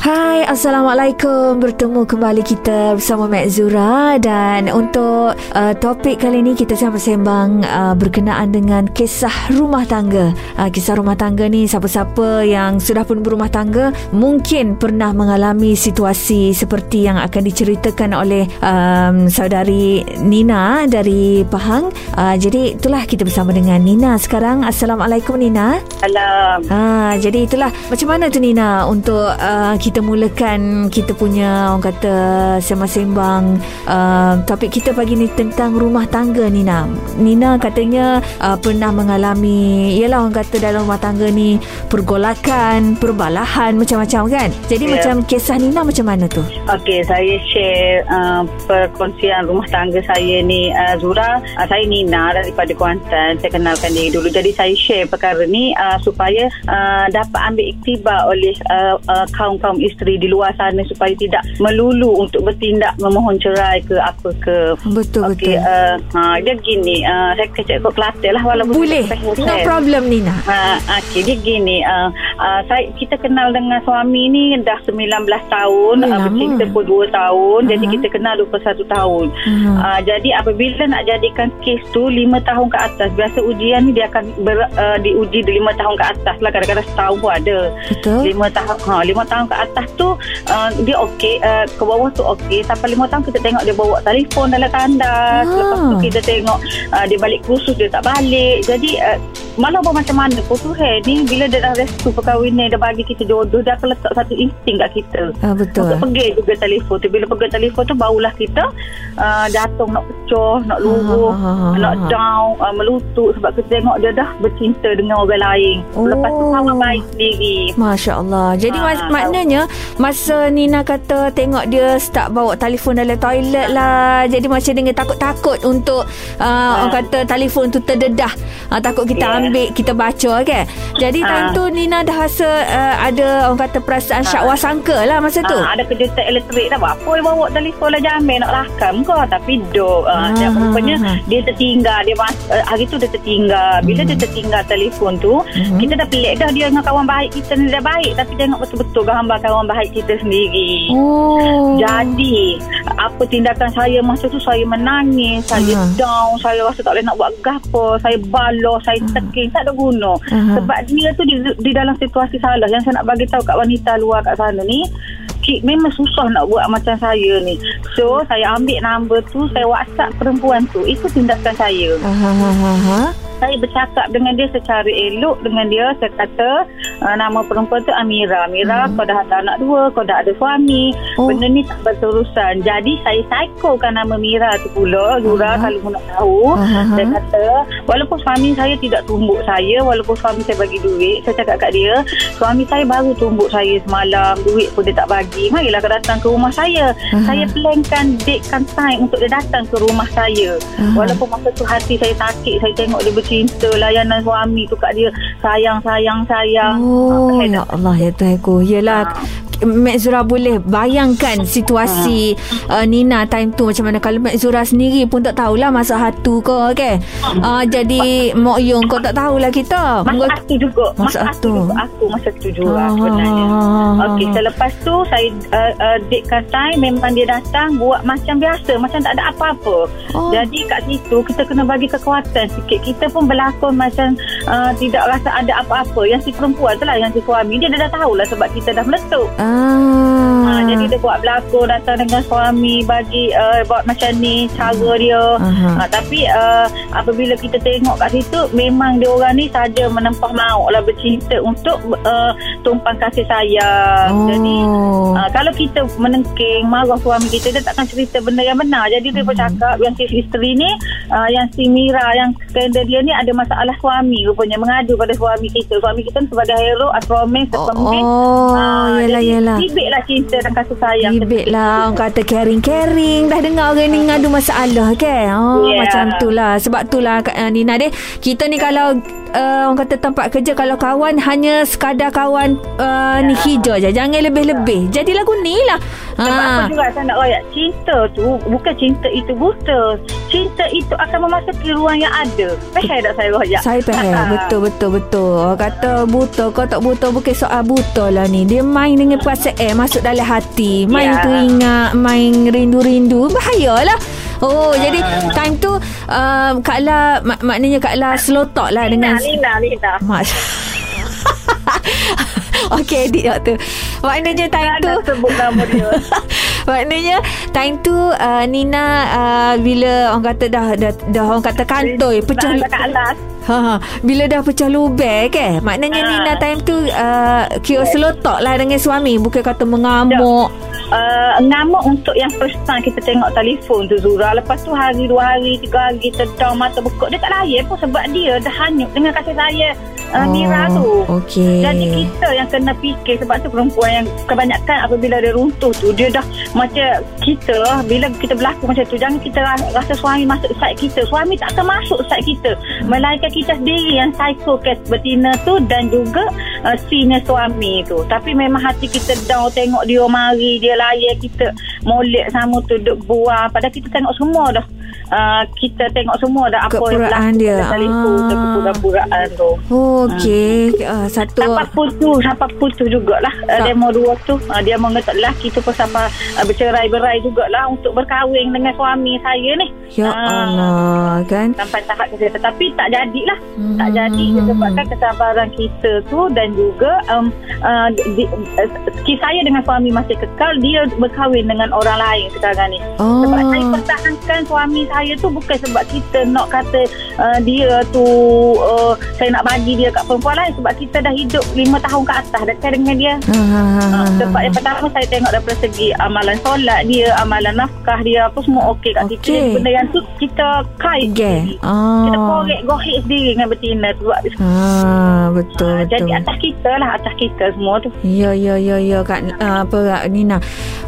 Hai, Assalamualaikum. Bertemu kembali kita bersama Mek Zura dan untuk uh, topik kali ini kita sembang uh, berkenaan dengan kisah rumah tangga. Uh, kisah rumah tangga ni siapa-siapa yang sudah pun berumah tangga mungkin pernah mengalami situasi seperti yang akan diceritakan oleh um, saudari Nina dari Pahang. Uh, jadi itulah kita bersama dengan Nina sekarang. Assalamualaikum Nina. Salam. Ha, jadi itulah macam mana tu Nina untuk uh, kita mulakan kita punya orang kata sembang-sembang uh, topik kita pagi ni tentang rumah tangga Nina. Nina katanya uh, pernah mengalami ialah orang kata dalam rumah tangga ni pergolakan, perbalahan macam-macam kan. Jadi Ya. macam kisah Nina macam mana tu? Okey, saya share uh, perkongsian rumah tangga saya ni uh, Zura. Uh, saya Nina daripada Kuantan. Saya kenalkan diri dulu. Jadi saya share perkara ni uh, supaya uh, dapat ambil iktibar oleh uh, uh, kaum-kaum isteri di luar sana supaya tidak melulu untuk bertindak memohon cerai ke apa ke. Betul Okey, betul. uh, ha, dia gini. Uh, saya kecek kot Kelantan lah walaupun Boleh. No problem Nina. Ha, okey, dia gini. Uh, uh, saya, kita kenal dengan suami ni dah 19 tahun. Uh, bercinta pun 2 tahun. Jadi Aha. kita kenal 21 tahun. Aha. Uh, jadi apabila nak jadikan kes tu 5 tahun ke atas. Biasa ujian ni dia akan ber, uh, diuji di 5 tahun ke atas lah. Kadang-kadang setahun pun ada. Betul. Lima tahun ha, lima tahun ke atas tu uh, dia okey uh, ke bawah tu okey. Sampai lima tahun kita tengok dia bawa telefon dalam tandas Ah. lepas tu kita tengok uh, dia balik kursus dia tak balik. Jadi uh, malah apa macam mana pun Tuhan ni bila dia dah restu perkahwinan dia bagi kita jodoh dia akan letak satu insting kat kita. Ah, betul. untuk pergi juga telefon tu. Bila pergi telefon tu barulah kita uh, jatuh nak pecah nak luruh Ah, ah, ah, nak ah. down uh, melutut. Sebab kita tengok dia dah bercinta dengan orang lain. Lepas tu Oh. sama baik sendiri. Masya Allah. Jadi Ah, mas- maknanya Masa Nina kata Tengok dia start bawa telefon dalam toilet lah. Jadi macam dengan takut-takut Untuk uh, Orang kata telefon tu terdedah. Uh, Takut kita Yeah. ambil Kita baca kan? Jadi time Ah. tu Nina dah rasa uh, Ada orang kata perasaan syak wasangka lah Masa tu. Ah, ada kejutan elektrik tak apa yang bawa telefon lah? Jamin nak lakam kau tapi dok dia rupanya ah. dia tertinggal. Dia mas, uh, hari tu dia tertinggal. Bila dia tertinggal telefon tu Mhm. kita dah pelik dah dia dengan kawan baik. Kita ni dah baik tapi tengok betul-betul gambar kawan baik kita sendiri Oh Jadi apa tindakan saya masa tu saya menangis, saya Aha. down, saya rasa tak boleh nak buat gapo, saya baloh, saya teking, tak ada guna. Aha. Sebab dia tu di, di dalam situasi salah yang saya nak bagi tahu kat wanita luar kat sana ni Cik, memang susah nak buat macam saya ni. So, saya ambil nombor tu, saya WhatsApp perempuan tu. Itu tindakan saya aha. Saya bercakap dengan dia secara elok dengan dia saya kata uh, nama perempuan tu Amira Amira hmm. kau dah ada anak dua kau dah ada suami Oh. benda ni tak berterusan jadi saya psychokan nama Mira tu pula Zura Aha. kalau nak tahu Aha. saya kata walaupun suami saya tidak tumbuk saya walaupun suami saya bagi duit saya cakap kat dia suami saya baru tumbuk saya semalam duit pun dia tak bagi marilah kau datang ke rumah saya Aha. saya plankan datekan time untuk dia datang ke rumah saya Aha. walaupun masa tu hati saya sakit saya tengok dia bercinta layanan suami tu kat dia. Sayang sayang sayang. Oh Ah, ya Allah ya Tuhanku Yelah Mek Zura boleh bayangkan situasi uh, Nina time tu macam mana. Kalau Mek Zura sendiri pun tak tahulah masa hatu ke okay? uh, jadi Mok Yung kau tak tahulah kita. Masa Mungkin- aku juga. Masa Masa aku tu. juga. Aku masa tu juga Ah, sebenarnya. Ah, ah, Okey ah. selepas tu Saya uh, uh, datekan time Memang dia datang Buat macam biasa. Macam tak ada apa-apa. Oh. Jadi kat situ Kita kena bagi kekuatan sikit. Kita pun berlakon macam uh, Tidak rasa ada apa-apa Yang si perempuan tu lah Yang si suami Dia dah tahulah Sebab kita dah meletup ah. Ha, jadi dia buat berlakon datang dengan suami bagi uh, buat macam ni cara dia. Ha, tapi uh, apabila kita tengok kat situ memang dia orang ni saja menempah mauk lah bercinta untuk uh, tumpang kasih sayang. Oh. Jadi uh, kalau kita menengking marah suami kita dia takkan cerita benda yang benar. Jadi dia bercakap yang si isteri ni uh, yang si Mira yang skandal dia ni ada masalah suami rupanya mengadu pada suami kita. Suami kita sebagai hero, astromen, Oh, sepemimpin. oh Ah, yelah jadi yelah Tibiklah cinta dan kasih sayang. Bibit lah. Orang kata caring-caring. Dah dengar orang ni ngadu masalah kan? Oh, Yeah. Macam tu lah. Sebab tu lah Kak, Nina deh. Kita ni kalau uh, Orang kata tempat kerja Kalau kawan Hanya sekadar kawan uh, Ni hijau je. Jangan lebih-lebih. Jadi lagu ni lah. Sebab Ah. apa juga saya nak royak Cinta tu Bukan cinta itu buta. Cinta itu akan memasuki ruang yang ada. Faham tak saya royak? Saya faham Ah. Betul betul betul. Orang kata buta Kau tak buta Bukan soal buta lah ni. Dia main dengan perasaan Masuk dalam hati. Main Ya. teringat Main rindu-rindu. Bahayalah Oh jadi time tu uh, Kak La mak, Maknanya Kak La slow talk lah Lina, dengan Lina, Lina. Mak Okey edit waktu Maknanya time tu sebut nama dia Maknanya time tu uh, Nina uh, bila orang kata dah dah, dah orang kata kantoi pecah Ha, ha, bila dah pecah lubang ke maknanya Ha. Nina time tu uh, kira slow talk lah dengan suami bukan kata mengamuk uh, ngamuk untuk yang first time kita tengok telefon tu Zura. Lepas tu hari dua hari tiga hari kita down mata bekuk dia tak layan pun sebab dia dah hanyut dengan kasih sayang uh, Mira tu. okey. Jadi kita yang kena fikir sebab tu perempuan yang kebanyakan apabila dia runtuh tu dia dah macam kita bila kita berlaku macam tu jangan kita ra- rasa suami masuk side kita. Suami tak akan masuk side kita. Melainkan kita sendiri yang psychocat betina tu dan juga uh, senior suami tu. Tapi memang hati kita down tengok dia mari dia layan kita. Molek sama tu duk buah. Padahal kita tengok semua dah uh, kita tengok semua dah apa yang berlaku dia. dalam telefon tu, Ah. kepura-puraan tu. Okey. Uh, satu. Sampai putus Sampai putus jugalah. Uh. Demo dua tu. Uh, Dia mengetuk lelaki tu pun sampai uh, Bercerai-berai jugalah Untuk berkahwin dengan suami saya ni. Ya Ah. Allah kan? Sampai tahap kita Tapi tak jadilah. Hmm, Tak jadi Disebabkan kesabaran kita tu Dan juga um, uh, di, uh, Kisah saya dengan suami masih kekal Dia berkahwin dengan orang lain sekarang ni. Oh. Sebab saya pertahankan suami saya tu bukan sebab kita nak kata uh, dia tu uh, saya nak bagi dia kat perempuan lain sebab kita dah hidup lima tahun ke atas dekat dengan dia. Uh, ha, sebab yang pertama saya tengok daripada segi amalan solat dia, amalan nafkah dia apa semua okey kat kita. Okey. Jadi benda yang tu kita kait Okay. sendiri. Ah. Kita korek gohik sendiri dengan betina tu. Ah, betul uh, betul. jadi atas kita lah, atas kita semua tu. Ya ya ya ya Kak uh, apa Kak Nina.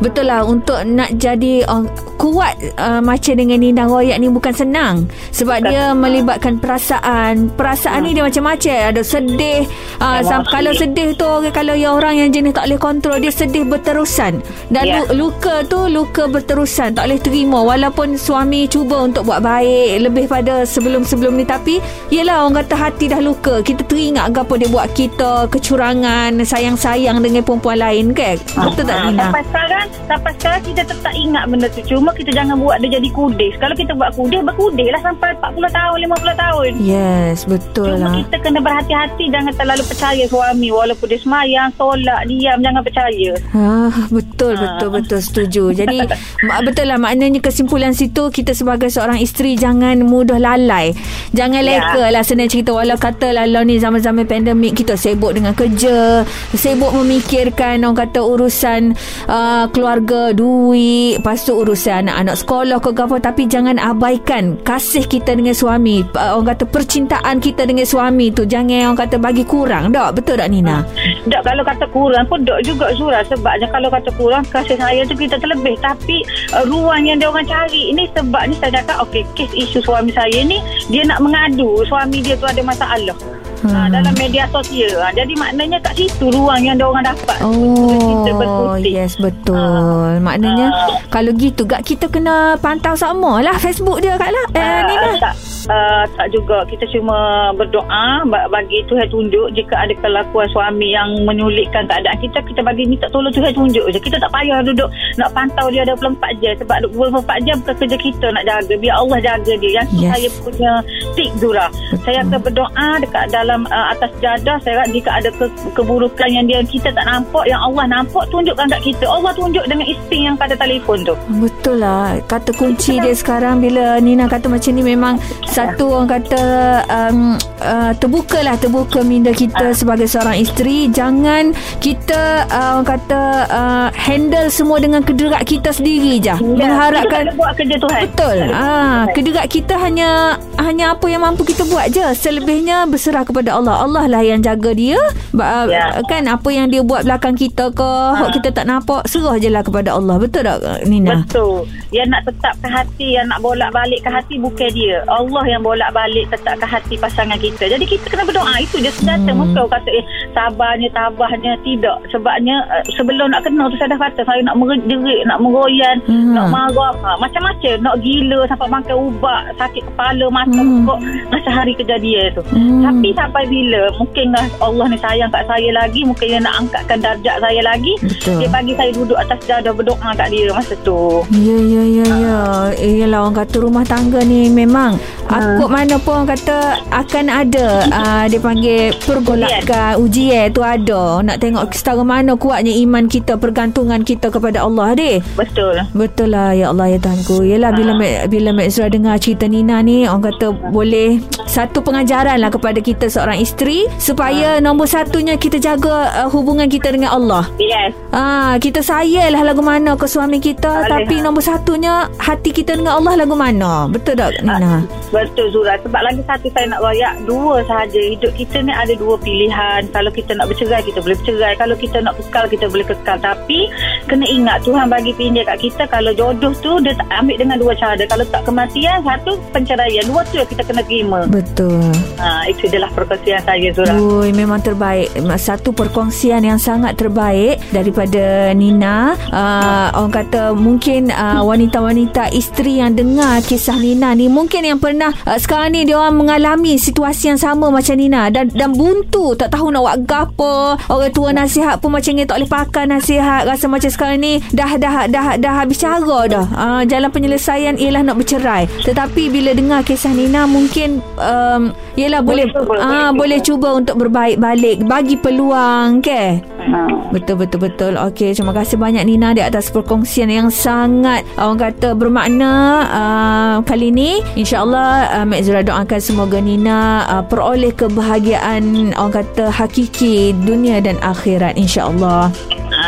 Betul lah untuk nak jadi uh, kuat uh, macam dengan Nina Royak ni bukan senang sebab Bukan dia melibatkan perasaan. Perasaan ni dia macam-macam. Ada sedih. Emosi. sam- kalau sedih tu kalau yang orang yang jenis tak boleh kontrol dia sedih berterusan. Dan Ya. lu- luka tu luka berterusan tak boleh terima walaupun suami cuba untuk buat baik lebih pada sebelum-sebelum ni tapi yelah orang kata hati dah luka kita teringat apa dia buat kita kecurangan sayang-sayang dengan perempuan lain kan betul tak Ah, Nina Sampai sekarang Sampai sekarang kita tetap ingat benda tu Cuma kita jangan buat dia jadi kudis Kalau kita buat kudis Berkudis lah sampai 40 tahun 50 tahun yes betul Cuma lah kita kena berhati-hati Jangan terlalu percaya suami Walaupun dia semayang Tolak, diam Jangan percaya Ah, betul Ah. betul betul setuju. Jadi betul lah maknanya kesimpulan situ kita sebagai seorang isteri jangan mudah lalai. Jangan Ya. leka lah senang cerita walau kata lah ni zaman-zaman pandemik kita sibuk dengan kerja, sibuk memikirkan orang kata urusan uh, keluarga, duit, lepas tu urusan anak-anak sekolah ke apa tapi jangan abaikan kasih kita dengan suami. Uh, orang kata percintaan kita dengan suami tu jangan orang kata bagi kurang. Tak betul tak Nina? Dok kalau kata kurang pun Dok juga Zura Sebabnya kalau kata kurang Kasih saya tu kita terlebih Tapi uh, ruang yang dia orang cari Ini sebabnya saya cakap Okay kes isu suami saya ni Dia nak mengadu Suami dia tu ada masalah Hmm. ha, Dalam media sosial ha, Jadi maknanya kat situ Ruang yang dia orang dapat Kita Oh, berkutik yes betul. Maknanya Ah. kalau gitu gak kita kena pantau sama lah Facebook dia Kak lah. Eh, Ah, Nina. Tak, uh, tak juga. Kita cuma berdoa ba- bagi Tuhan tunjuk jika ada kelakuan suami yang menyulitkan keadaan kita kita bagi minta tolong Tuhan tunjuk je. Kita tak payah duduk nak pantau dia 24 jam. Sebab 24 jam bukan kerja kita nak jaga. Biar Allah jaga dia. Yang Yes. saya punya tik Zura saya akan berdoa dekat dalam uh, atas jadah. Saya rasa jika ada ke- keburukan yang dia kita tak nampak yang Allah nampak tunjukkan kat kita. Allah tunjuk dengan isteri yang pada telefon tu. Betul lah. Kata kunci dia sekarang Bila Nina kata macam ni Memang Satu orang kata um, uh, Terbuka lah Terbuka minda kita Sebagai seorang isteri. Jangan Kita uh, Orang kata uh, Handle semua dengan Kederat kita sendiri je. Ya, kita Mengharapkan ada buat kerja Tuhan. Betul. Ah, kederat kita hanya hanya apa yang mampu kita buat je. Selebihnya berserah kepada Allah. Allah lah yang jaga dia. Ba- Ya. Kan apa yang dia buat belakang kita ke, hok kita tak nampak, serah je lah kepada Allah. Betul tak Nina? Betul. Yang nak tetap ke hati, yang nak bolak balik ke hati bukan dia. Allah yang bolak balik tetap ke hati pasangan kita. Jadi kita kena berdoa. Itu je senjata. Hmm. Mungkin orang kata, eh, sabarnya, tabahnya. Tidak. Sebabnya, uh, sebelum nak kena tu saya dah kata, saya nak menjerit, nak meroyan, Hmm. nak marah. Ha, macam-macam. Nak gila sampai makan ubat, sakit kepala, mata Hmm. pokok. Masa hari kejadian tu. Hmm. Tapi sampai bila mungkin lah Allah ni sayang kat saya lagi, mungkin dia nak angkatkan darjat saya lagi. Betul. Dia bagi saya duduk atas jadah berdoa kat dia masa tu. Ya, ya, ya, ya. Eh, Yelah orang kata rumah tangga ni memang akut mana pun orang kata akan ada uh, dia panggil pergolakan ujian tu ada. Nak tengok setara mana kuatnya iman kita, pergantungan kita kepada Allah deh. Betul. Betul lah ya Allah ya Tuhanku. Bila Mek, bila Mek Zura dengar cerita Nina ni orang kata boleh satu pengajaran lah kepada kita seorang isteri supaya nombor satunya kita jaga uh, hubungan kita dengan Allah. Yes. Ah, kita sayanglah lagu mana ke suami kita Boleh, tapi ha. nombor satunya hati kita dengan Allah lagu mana. Betul tak Nina? Betul Zura Sebab lagi satu saya nak royak Dua sahaja Hidup kita ni ada dua pilihan Kalau kita nak bercerai Kita boleh bercerai Kalau kita nak kekal Kita boleh kekal Tapi Kena ingat Tuhan bagi pinjam kat kita Kalau jodoh tu Dia tak ambil dengan dua cara Kalau tak kematian Satu penceraian Dua yang kita kena terima Betul. ha, Itu adalah perkongsian saya Zura Ui, memang terbaik. Satu perkongsian yang sangat terbaik daripada Nina. Uh, orang kata mungkin uh, wanita-wanita isteri yang dengar kisah Nina ni mungkin yang pernah uh, sekarang ni dia orang mengalami situasi yang sama macam Nina dan dan buntu tak tahu nak buat gapo. Orang tua nasihat pun macam ni tak boleh pakai nasihat. Rasa macam sekarang ni dah dah dah dah habis cara dah. Uh, jalan penyelesaian ialah nak bercerai. Tetapi bila dengar kisah Nina mungkin um, ialah boleh ah boleh boleh cuba. untuk berbaik balik bagi peluang ke? Ha. betul betul betul. Okey terima kasih banyak Nina di atas perkongsian yang sangat orang kata bermakna uh, kali ni insyaallah uh, Mek Zura doakan semoga Nina uh, peroleh kebahagiaan orang kata hakiki dunia dan akhirat insyaallah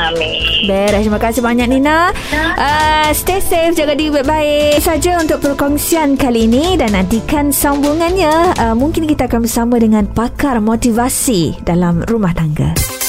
Amin. Beres. Terima kasih banyak Nina. Uh, Stay safe Jaga diri baik-baik Saja untuk perkongsian kali ini Dan nantikan sambungannya. Uh, Mungkin kita akan bersama dengan Pakar motivasi Dalam rumah tangga